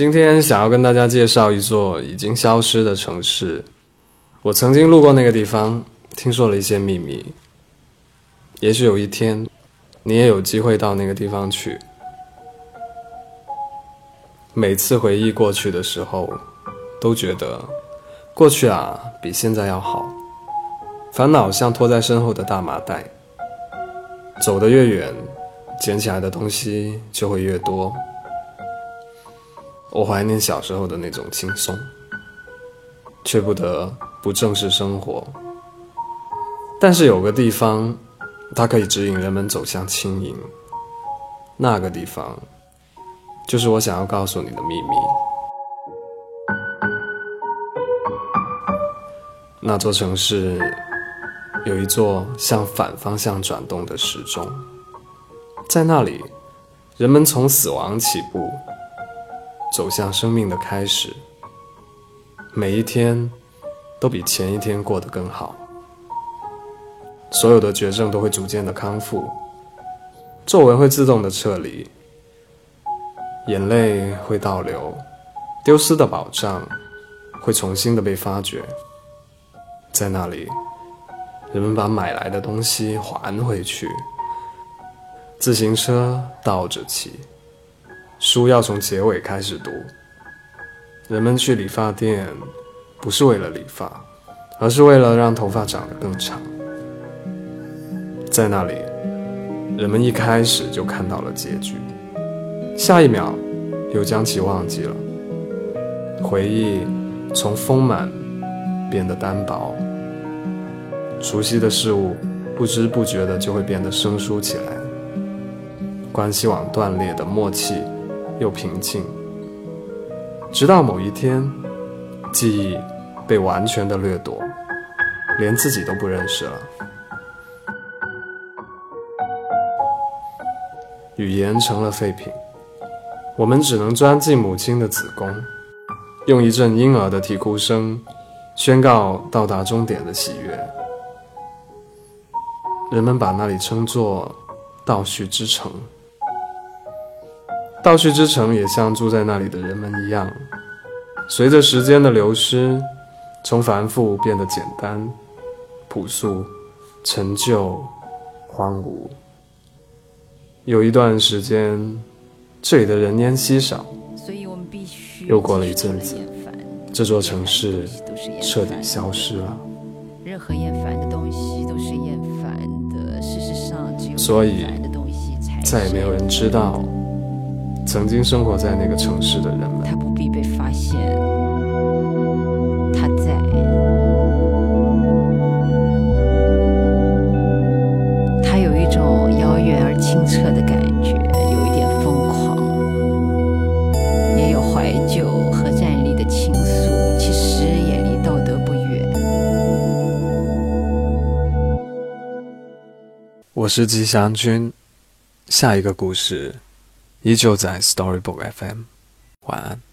今天想要跟大家介绍一座已经消失的城市。我曾经路过那个地方，听说了一些秘密。也许有一天，你也有机会到那个地方去。每次回忆过去的时候，都觉得过去啊比现在要好。烦恼像拖在身后的大麻袋，走得越远，捡起来的东西就会越多。我怀念小时候的那种轻松，却不得不正视生活。但是有个地方，它可以指引人们走向轻盈。那个地方，就是我想要告诉你的秘密。那座城市，有一座向反方向转动的时钟，在那里，人们从死亡起步。走向生命的开始，每一天都比前一天过得更好。所有的绝症都会逐渐的康复，皱纹会自动的撤离，眼泪会倒流，丢失的宝藏会重新的被发掘。在那里，人们把买来的东西还回去，自行车倒着骑。书要从结尾开始读。人们去理发店，不是为了理发，而是为了让头发长得更长。在那里，人们一开始就看到了结局，下一秒又将其忘记了。回忆从丰满变得单薄，熟悉的事物不知不觉的就会变得生疏起来，关系网断裂的默契。又平静，直到某一天，记忆被完全的掠夺，连自己都不认识了。语言成了废品，我们只能钻进母亲的子宫，用一阵婴儿的啼哭声，宣告到达终点的喜悦。人们把那里称作倒叙之城。倒叙之城也像住在那里的人们一样，随着时间的流失，从繁复变得简单、朴素、陈旧、荒芜。有一段时间，这里的人烟稀少，所以我们必须又过了一阵子，这座城市彻底消失了。任何厌烦的东西都是厌烦的，事实上只有，所以再也没有人知道。曾经生活在那个城市的人们，他不必被发现，他在，他有一种遥远而清澈的感觉，有一点疯狂，也有怀旧和战栗的倾诉，其实也离道德不远。我是吉祥君，下一个故事。依旧在 Storybook FM，晚安。